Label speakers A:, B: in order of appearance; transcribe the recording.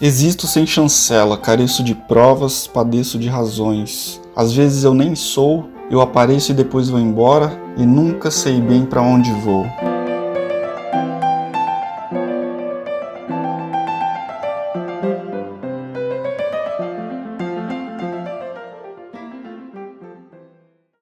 A: Existo sem chancela, careço de provas, padeço de razões. Às vezes eu nem sou, eu apareço e depois vou embora e nunca sei bem para onde vou.